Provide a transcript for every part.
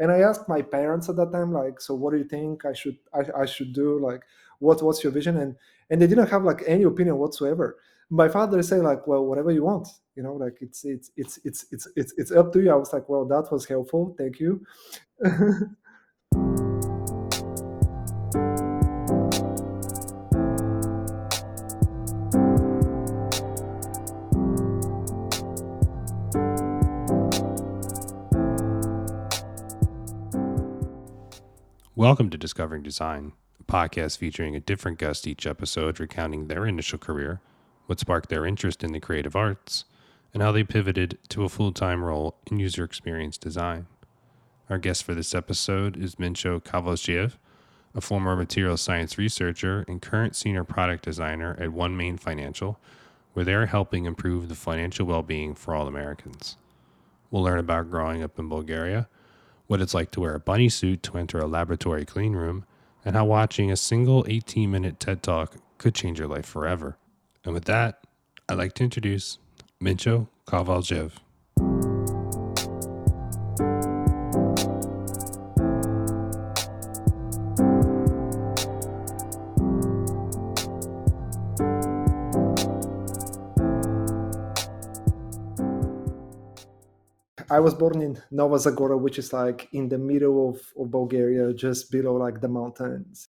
And I asked my parents at that time, like, so what do you think I should I, I should do? Like, what what's your vision? And and they didn't have like any opinion whatsoever. My father say like, well, whatever you want, you know, like it's it's it's it's it's it's it's up to you. I was like, well, that was helpful, thank you. Welcome to Discovering Design, a podcast featuring a different guest each episode recounting their initial career, what sparked their interest in the creative arts, and how they pivoted to a full time role in user experience design. Our guest for this episode is Mincho Kovalchev, a former material science researcher and current senior product designer at OneMain Financial, where they're helping improve the financial well being for all Americans. We'll learn about growing up in Bulgaria what it's like to wear a bunny suit to enter a laboratory clean room, and how watching a single 18 minute TED Talk could change your life forever. And with that, I'd like to introduce Mincho Kovalchev. I was born in Nova Zagora, which is like in the middle of, of Bulgaria, just below like the mountains.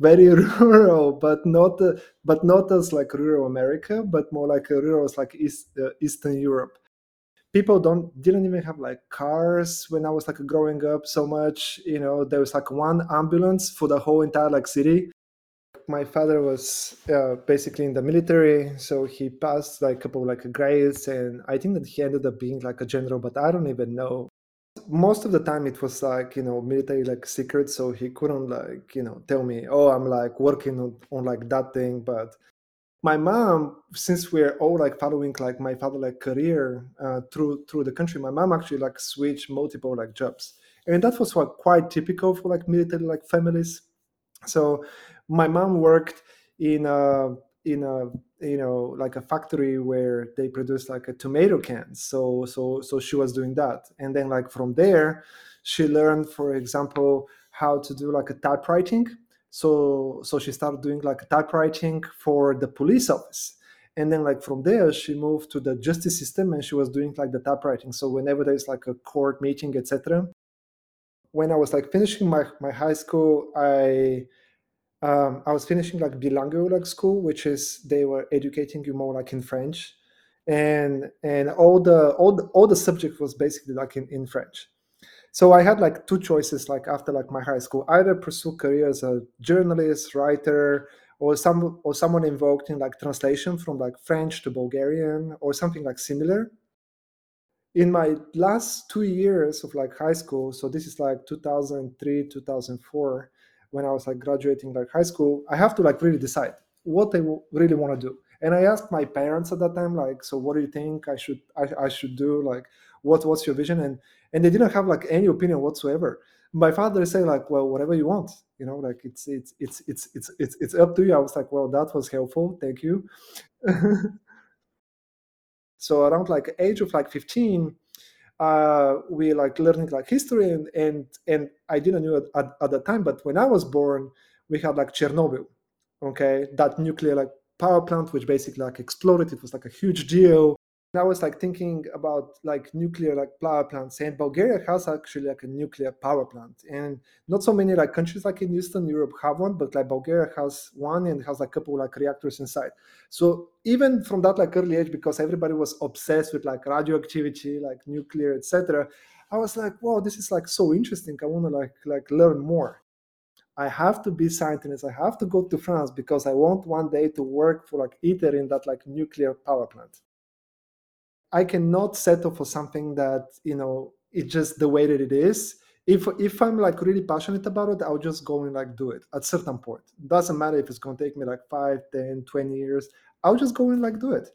Very rural, but not uh, but not as like rural America, but more like a rural as like East, uh, Eastern Europe. People don't didn't even have like cars when I was like growing up so much. You know, there was like one ambulance for the whole entire like city my father was uh, basically in the military, so he passed like a couple like grades, and I think that he ended up being like a general, but I don't even know. Most of the time, it was like you know military like secret, so he couldn't like you know tell me, oh, I'm like working on, on like that thing. But my mom, since we're all like following like my father like career uh, through through the country, my mom actually like switched multiple like jobs, and that was like quite typical for like military like families. So my mom worked in a in a you know like a factory where they produce like a tomato cans so so so she was doing that. And then like from there she learned for example how to do like a typewriting. So so she started doing like a typewriting for the police office. And then like from there she moved to the justice system and she was doing like the typewriting. So whenever there's like a court meeting etc when i was like finishing my my high school i um, I was finishing like bilingual like school, which is they were educating you more like in French, and and all the all the, all the subject was basically like in, in French. So I had like two choices like after like my high school, either pursue career as a journalist, writer, or some or someone involved in like translation from like French to Bulgarian or something like similar. In my last two years of like high school, so this is like 2003, 2004 when I was like graduating like high school, I have to like really decide what I really want to do. And I asked my parents at that time, like, so what do you think I should I, I should do? Like, what what's your vision? And and they didn't have like any opinion whatsoever. My father said like, well, whatever you want, you know, like it's it's it's it's it's it's it's up to you. I was like, well, that was helpful, thank you. so around like age of like 15 uh, we like learning like history and and and I didn't know at, at, at the time, but when I was born, we had like Chernobyl, okay, that nuclear like power plant which basically like exploded. It was like a huge deal. I was like thinking about like nuclear like power plants, and Bulgaria has actually like a nuclear power plant, and not so many like countries like in Eastern Europe have one, but like Bulgaria has one and has a couple like reactors inside. So even from that like early age, because everybody was obsessed with like radioactivity, like nuclear, etc., I was like, wow, this is like so interesting. I want to like like learn more. I have to be scientist. I have to go to France because I want one day to work for like ITER in that like nuclear power plant. I cannot settle for something that you know it's just the way that it is. If if I'm like really passionate about it, I'll just go and like do it at certain point. Doesn't matter if it's gonna take me like 5, 10, 20 years. I'll just go and like do it.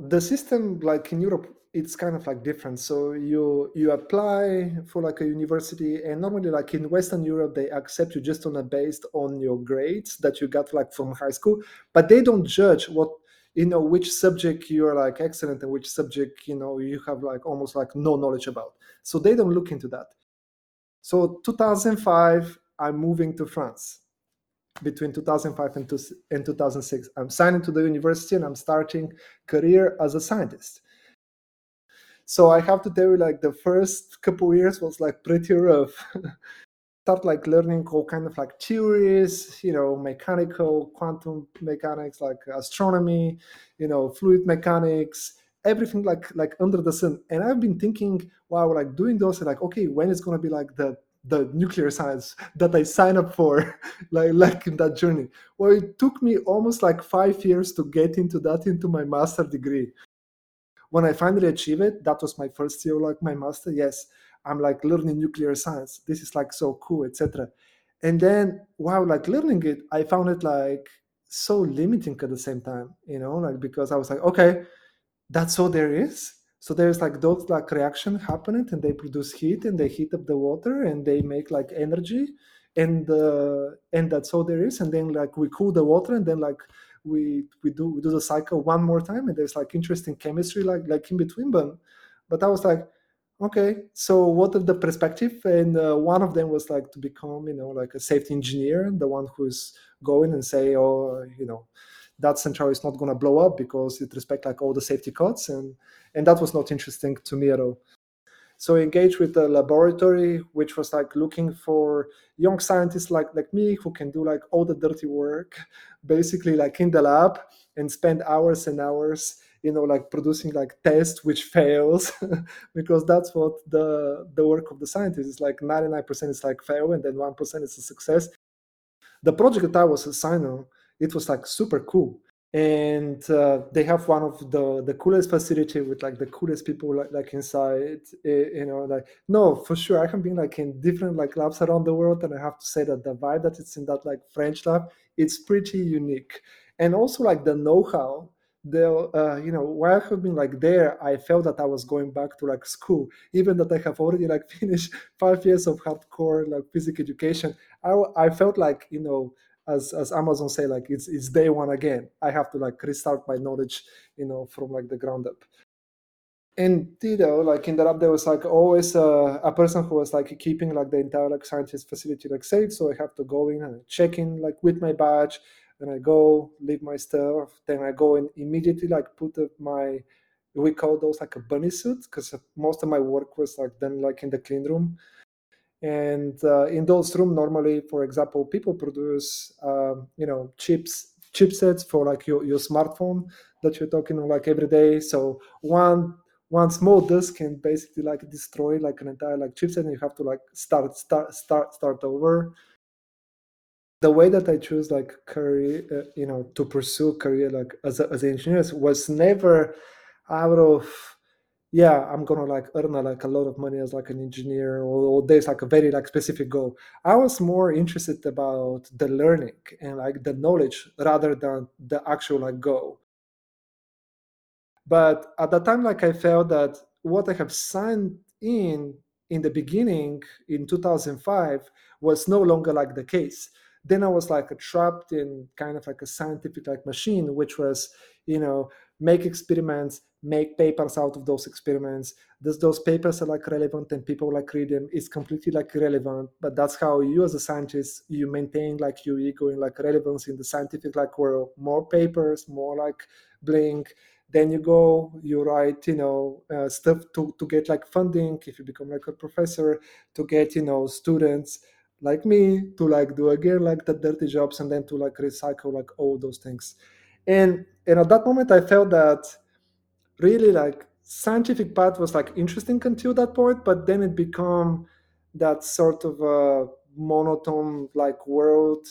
The system like in Europe, it's kind of like different. So you you apply for like a university, and normally like in Western Europe, they accept you just on a based on your grades that you got like from high school, but they don't judge what you know which subject you're like excellent and which subject you know you have like almost like no knowledge about so they don't look into that So 2005, I'm moving to France. Between 2005 and, two, and 2006, I'm signing to the university and I'm starting career as a scientist. So I have to tell you, like the first couple years was like pretty rough. Start like learning all kind of like theories, you know, mechanical, quantum mechanics, like astronomy, you know, fluid mechanics, everything like like under the sun. And i've been thinking wow like doing those like okay when is going to be like the the nuclear science that i sign up for like like in that journey. Well it took me almost like five years to get into that into my master degree. When i finally achieved it that was my first year like my master yes i'm like learning nuclear science. This is like so cool etc and then wow like learning it i found it like so limiting at the same time you know like because i was like okay that's all there is. So there's like those like reaction happening and they produce heat and they heat up the water and they make like energy and uh, and that's all there is. And then like we cool the water and then like we we do we do the cycle one more time and there's like interesting chemistry like like in between but but i was like okay so what are the perspective? And uh, one of them was like to become you know like a safety engineer the one who's going and say oh you know that central is not going to blow up because it respect like all the safety codes and and that was not interesting to me at all. So I engaged with the laboratory which was like looking for young scientists like like me who can do like all the dirty work basically like in the lab and spend hours and hours you know like producing like tests which fails because that's what the the work of the scientist is like 99% is like fail and then 1% is a success. The project that i was assigned on it was like super cool. And uh, they have one of the the coolest facility with like the coolest people like, like inside it, you know like no for sure i have been like in different like labs around the world and i have to say that the vibe that it's in that like french lab it's pretty unique. And also like the know-how the uh, you know while i have been like there i felt that i was going back to like school even that i have already like finished five years of hardcore like physics education i, I felt like you know as as Amazon say, like it's it's day one again. I have to like restart my knowledge, you know, from like the ground up. And you know, like in the lab, there was like always a, a person who was like keeping like the entire like scientist facility like safe. So I have to go in and check in like with my badge. Then I go leave my stuff. Then I go and immediately like put up my we call those like a bunny suit because most of my work was like done like in the clean room and uh, in those rooms normally for example people produce um, you know chips chipsets for like your, your smartphone that you're talking like every day so one one small disk can basically like destroy like an entire like chipset and you have to like start start start start over the way that i choose like career uh, you know to pursue career like as, a, as an engineer was never out of yeah i'm gonna like earn like a lot of money as like an engineer or, or, there's like a very like specific goal. I was more interested about the learning and like the knowledge rather than the actual like goal. But at the time like i felt that what i have signed in in the beginning in 2005 was no longer like the case then i was like trapped in kind of like a scientific like machine which was you know make experiments make papers out of those experiments. Does those papers are like relevant and people like read them. It's completely like irrelevant but that's how you as a scientist you maintain like your ego in like relevance in the scientific like world. More papers more like blink. Then you go you write you know uh, stuff to, to get like funding if you become like a professor to get you know students like me to like do again like the dirty jobs and then to like recycle like all those things. And and at that moment i felt that really like scientific path was like interesting until that point but then it become that sort of a monotone like world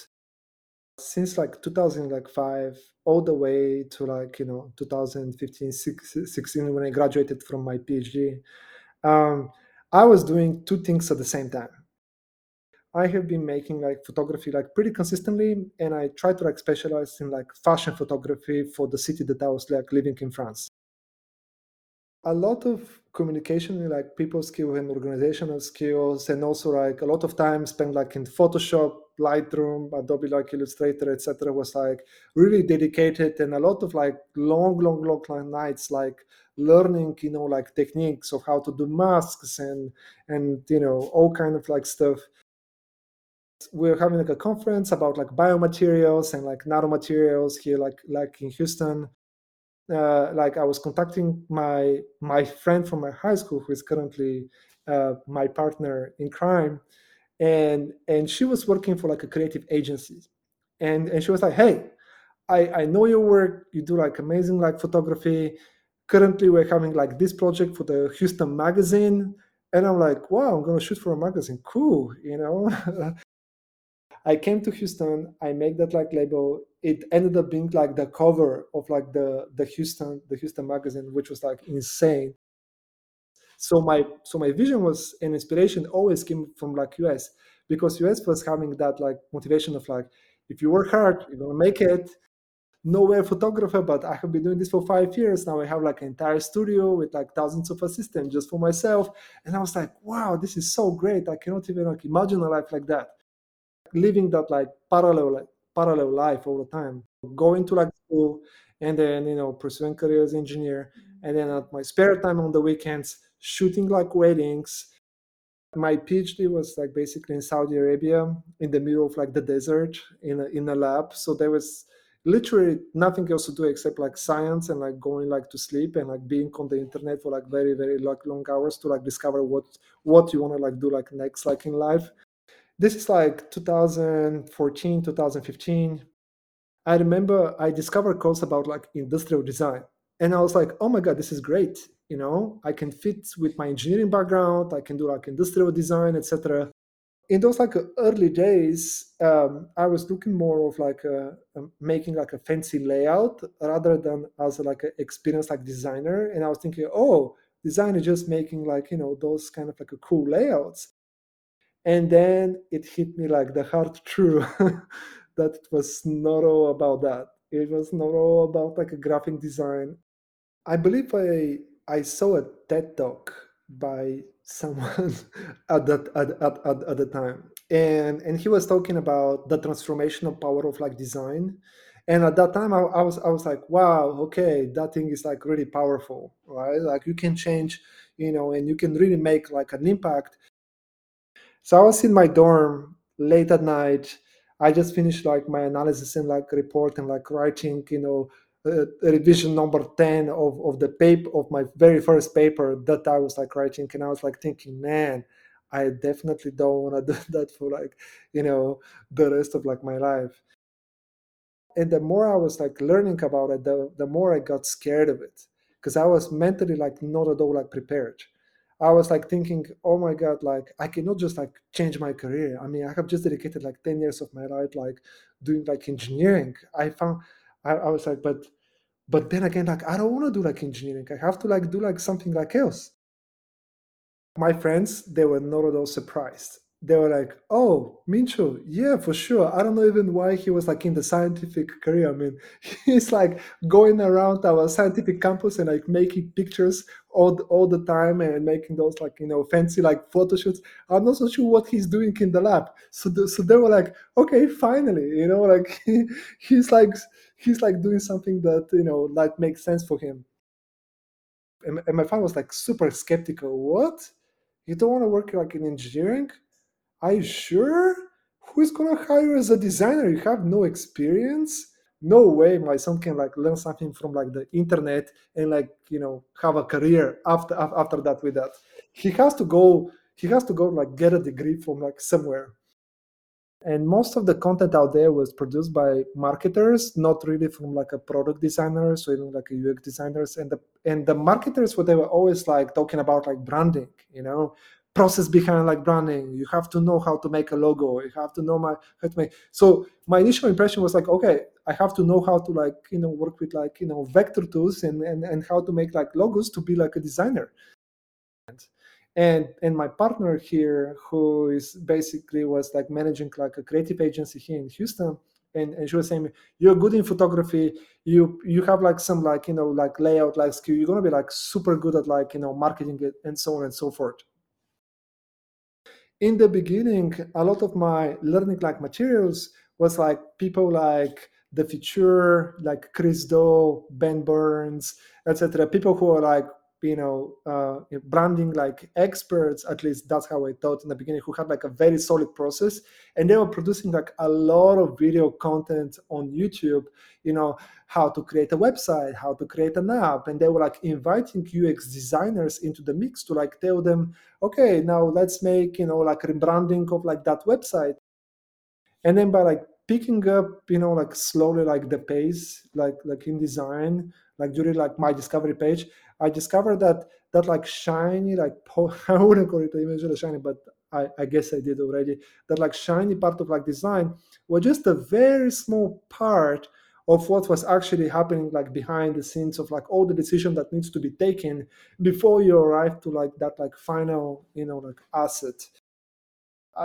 since like 2005 all the way to like you know 2015 16 when i graduated from my phd um, i was doing two things at the same time i have been making like photography like pretty consistently and i try to like specialize in like fashion photography for the city that i was like living in france. A lot of communication like people skills and organizational skills and also like a lot of time spent like in photoshop lightroom adobe like illustrator etc was like really dedicated and a lot of like long long long nights like learning you know like techniques of how to do masks and and you know all kind of like stuff we're having like a conference about like biomaterials and like nanomaterials here like like in houston. Uh, like I was contacting my my friend from my high school who is currently uh, my partner in crime, and and she was working for like a creative agency, and and she was like, hey, I I know your work, you do like amazing like photography. Currently, we're having like this project for the Houston magazine, and I'm like, wow, I'm gonna shoot for a magazine, cool, you know. I came to Houston. I make that like label. It ended up being like the cover of like the the Houston the Houston magazine, which was like insane. So my so my vision was an inspiration always came from like US because US was having that like motivation of like if you work hard, you're gonna make it. Nowhere photographer, but I have been doing this for five years now. I have like an entire studio with like thousands of assistants just for myself, and I was like, wow, this is so great. I cannot even like imagine a life like that living that like parallel like parallel life all the time. Going to like school and then you know pursuing career as engineer mm-hmm. and then at my spare time on the weekends shooting like weddings. My phd was like basically in saudi arabia in the middle of like the desert in a, in a lab. So there was literally nothing else to do except like science and like going like to sleep and like being on the internet for like very very like long hours to like discover what what you want to like do like next like in life this is like 2014 2015 i remember i discovered course about like industrial design and i was like oh my god this is great you know? I can fit with my engineering background i can do like industrial design etc in those like early days um, i was looking more of like a, a, making like a fancy layout rather than as a, like an experienced like designer and i was thinking oh design is just making like you know those kind of like a cool layouts and then it hit me like the hard truth that it was not all about that. It was not all about like a graphic design. I believe i i saw a ted talk by someone at that at, at, at, at the time. And and he was talking about the transformational power of like design. And at that time I, I, was i was like wow okay that thing is like really powerful right? Like you can change you know and you can really make like an impact so I was in my dorm late at night. I just finished like my analysis and like report and like writing, you know, uh, revision number 10 of, of the paper of my very first paper that I was like writing. And I was like thinking, man, I definitely don't want to do that for like, you know, the rest of like my life. And the more I was like learning about it, the, the more I got scared of it because I was mentally like not at all like prepared. I was like thinking, oh my god, like I cannot just like change my career. I mean, I have just dedicated like 10 years of my life like doing like engineering. I found I, I was like, but but then again, like I don't want to do like engineering. I have to like do like something like else. My friends, they were not at all surprised they were like, "Oh, Mincho, yeah, for sure." I don't know even why he was like in the scientific career. I mean, he's like going around our scientific campus and like making pictures all the, all the time and making those like you know fancy like photo shoots. I'm not so sure what he's doing in the lab. So the, so they were like, "Okay, finally," you know, like he, he's like he's like doing something that you know like makes sense for him. And, and my father was like super skeptical. What? You don't want to work like in engineering? Are you sure? Who is gonna hire as a designer? You have no experience. No way my son can like learn something from like the internet and like you know have a career after after that with that. He has to go. He has to go like get a degree from like somewhere and most of the content out there was produced by marketers not really from like a product designers or even like a ux designers and the and the marketers what they were always like talking about like branding you know process behind like branding. You have to know how to make a logo. You have to know my how to make so my initial impression was like okay i have to know how to like you know work with like you know vector tools and and, and how to make like logos to be like a designer. And and my partner here who is basically was like managing like a creative agency here in houston and, and she was saying you're good in photography. You you have like some like you know like layout like skill. You're gonna be like super good at like you know marketing it and so on and so forth in the beginning a lot of my learning like materials was like people like The Futur like Chris Do, ben burns etc people who are like you know uh, branding like experts at least that's how i thought in the beginning who had like a very solid process. And they were producing like a lot of video content on youtube you know how to create a website how to create an app. And they were like inviting ux designers into the mix to like tell them okay now let's make you know like rebranding of like that website. And then by like picking up you know like slowly like the pace like like in design like during like my discovery page I discovered that that like shiny, like po- I wouldn't call it eventually shiny, but I, I guess I did already. That like shiny part of like design was just a very small part of what was actually happening like behind the scenes of like all the decision that needs to be taken before you arrive to like that like final you know like asset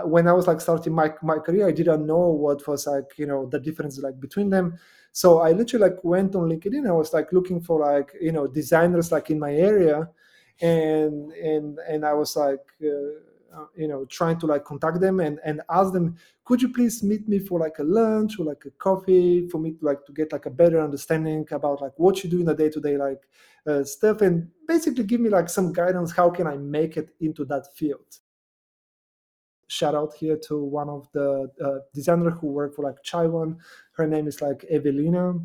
when i was like starting my, my career i didn't know what was like you know the difference like between them so I literally like went on LinkedIn. I was like looking for like you know designers like in my area, and and and I was like. Uh, uh, you know trying to like contact them and and ask them could you please meet me for like a lunch or like a coffee for me to like to get like a better understanding about like what you do in the day-to-day like uh, stuff and basically give me like some guidance how can i make it into that field shout out here to one of the uh, designers who work for like Chevron. Her name is like Evelina,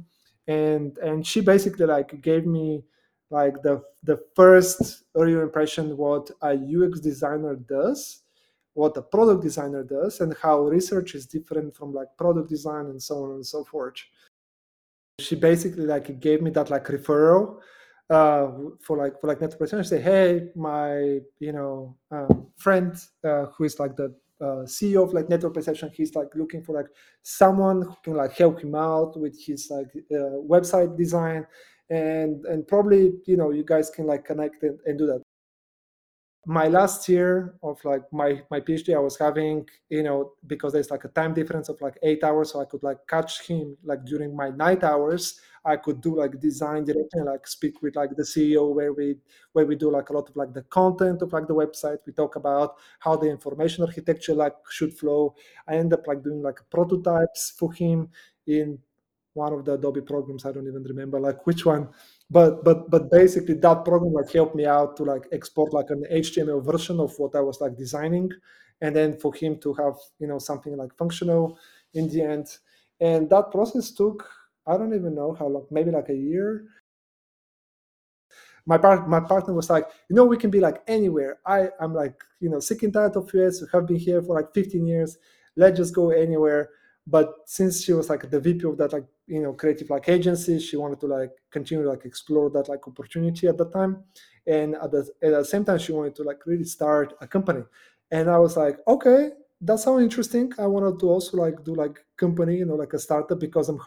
and and she basically like gave me like the the first early impression what a UX designer does, what a product designer does, and how research is different from like product design and so on and so forth. She basically like gave me that like referral uh, for like for like network perception say hey my you know um, friend uh, who is like the uh, ceo of like network perception he's like looking for like someone who can like help him out with his like uh, website design and and probably you know you guys can like connect and, and do that. My last year of like my my phd i was having you know because there's like a time difference of like eight hours so i could like catch him like during my night hours i could do like design direction, like speak with like the ceo where we where we do like a lot of like the content of like the website. We talk about how the information architecture like should flow. I end up like doing like prototypes for him in one of the adobe programs. I don't even remember like which one. But but but basically that program like helped me out to like export like an html version of what i was like designing and then for him to have you know something like functional in the end. And that process took i don't even know how long maybe like a year. My my partner was like you know we can be like anywhere. I i'm like you know sick and tired of us we have been here for like 15 years. Let's just go anywhere. But since she was like the vp of that like you know creative like agency she wanted to like continue like explore that like opportunity at the time. And at the, at the same time she wanted to like really start a company. And i was like okay that sounds interesting. I wanted to also like do like company you know like a startup because i'm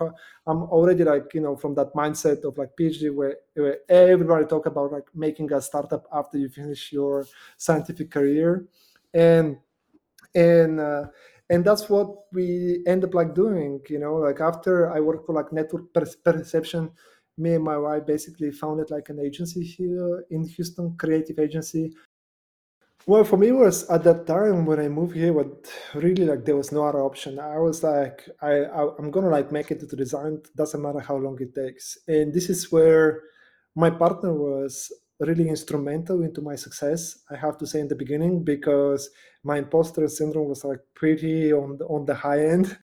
i'm already like you know from that mindset of like phd where, where everybody talk about like making a startup after you finish your scientific career. And and uh, and that's what we end up like doing you know like after i worked for like network perception me and my wife basically founded like an agency here in houston creative agency well for me was at that time when i moved here what really like there was no other option. I was like i, I i'm gonna like make it to design. Doesn't matter how long it takes. And this is where my partner was really instrumental into my success i have to say in the beginning because my imposter syndrome was like pretty on the, on the high end.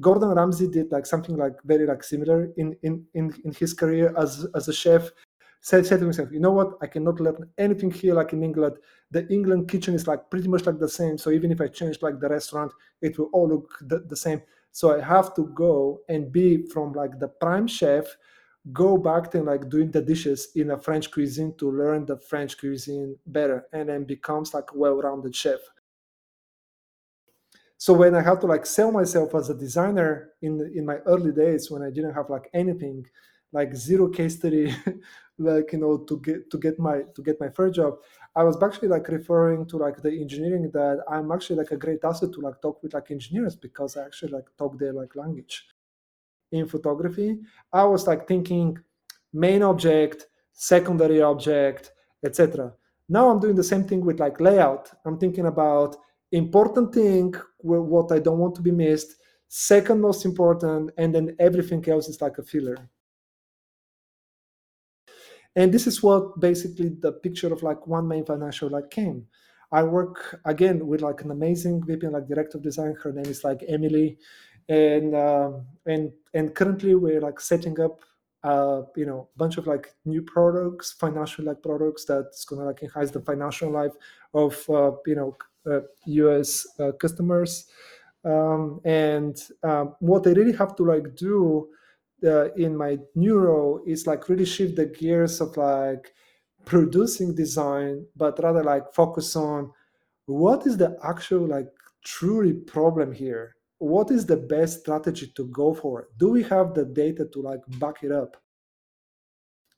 Gordon ramsay did like something like very like similar in in in, in his career as as a chef said, said to himself you know what? I cannot learn anything here like in england. The england kitchen is like pretty much like the same. So even if i change like the restaurant it will all look the, the same. So i have to go and be from like the prime chef go back to like doing the dishes in a French cuisine to learn the French cuisine better and then becomes like a well-rounded chef. So when I had to like sell myself as a designer in in my early days when I didn't have like anything, like zero case study, like you know to get to get my to get my first job, I was actually like referring to like the engineering that I'm actually like a great asset to like talk with like engineers because I actually like talk their like language. In photography, I was like thinking main object, secondary object, etc. Now I'm doing the same thing with like layout. I'm thinking about important thing, what I don't want to be missed, second most important, and then everything else is like a filler. And this is what basically the picture of like OneMain Financial like came. I work again with like an amazing VP like director of design. Her name is like Emily, and um, and and currently we're like setting up uh, you know a bunch of like new products, financial like products that's gonna like enhance the financial life of uh, you know uh, US uh, customers. Um, and um, what they really have to like do in my neuro is like really shift the gears of like producing design, but rather like focus on what is the actual like truly problem here. What is the best strategy to go for? Do we have the data to like back it up?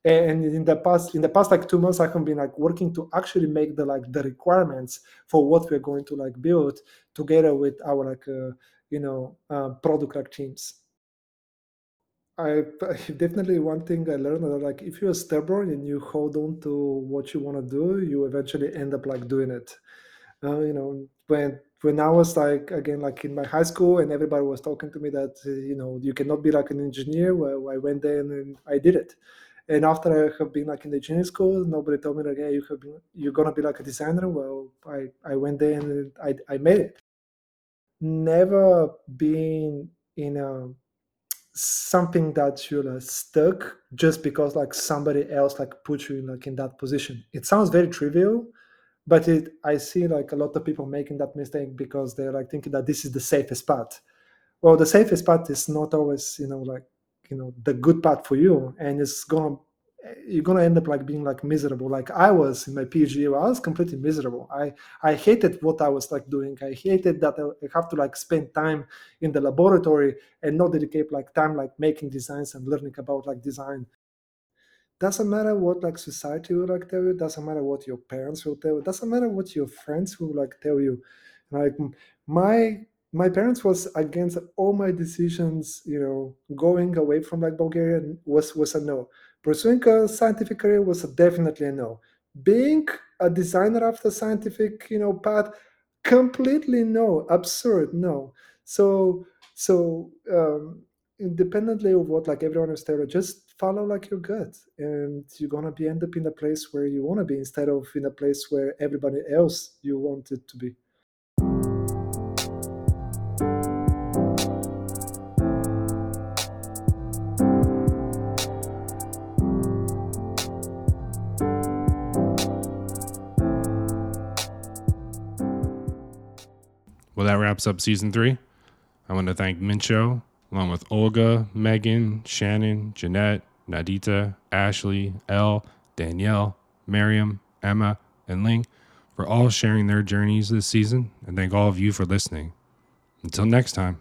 and in the past in the past like two months i have been like working to actually make the like the requirements for what we're going to like build together with our like uh, you know uh, product like teams I definitely one thing I learned that like if you're stubborn and you hold on to what you want to do, you eventually end up like doing it. Uh, you know, when when I was like again like in my high school and everybody was talking to me that you know you cannot be like an engineer. Well, I went there and I did it. And after I have been like in the engineering school, nobody told me like, yeah, you have been, you're gonna be like a designer. Well, I I went there and I I made it. Never been in a something that you're like stuck just because like somebody else like put you in like in that position. It sounds very trivial but it i see like a lot of people making that mistake because they're like thinking that this is the safest path. Well the safest path is not always you know like you know the good path for you and it's gonna you're gonna end up like being like miserable. Like i was in my phd i was completely miserable. I i hated what i was like doing. I hated that i have to like spend time in the laboratory and not dedicate like time like making designs and learning about like design. Doesn't matter what like society will like tell you. Doesn't matter what your parents will tell you. Doesn't matter what your friends will like tell you. Like my my parents was against all my decisions you know going away from like bulgaria was was a no Pursuing a scientific career was definitely a no. Being a designer after scientific, you know, path, completely no, absurd, no. So, so um, independently of what like everyone is telling, just follow like your gut, and you're gonna be end up in a place where you want to be instead of in a place where everybody else you wanted to be. That wraps up season three. I want to thank Mincho, along with Olga, Megan, Shannon, Jeanette, Nadita, Ashley, Elle, Danielle, Miriam, Emma, and Ling for all sharing their journeys this season, and thank all of you for listening. Until next time.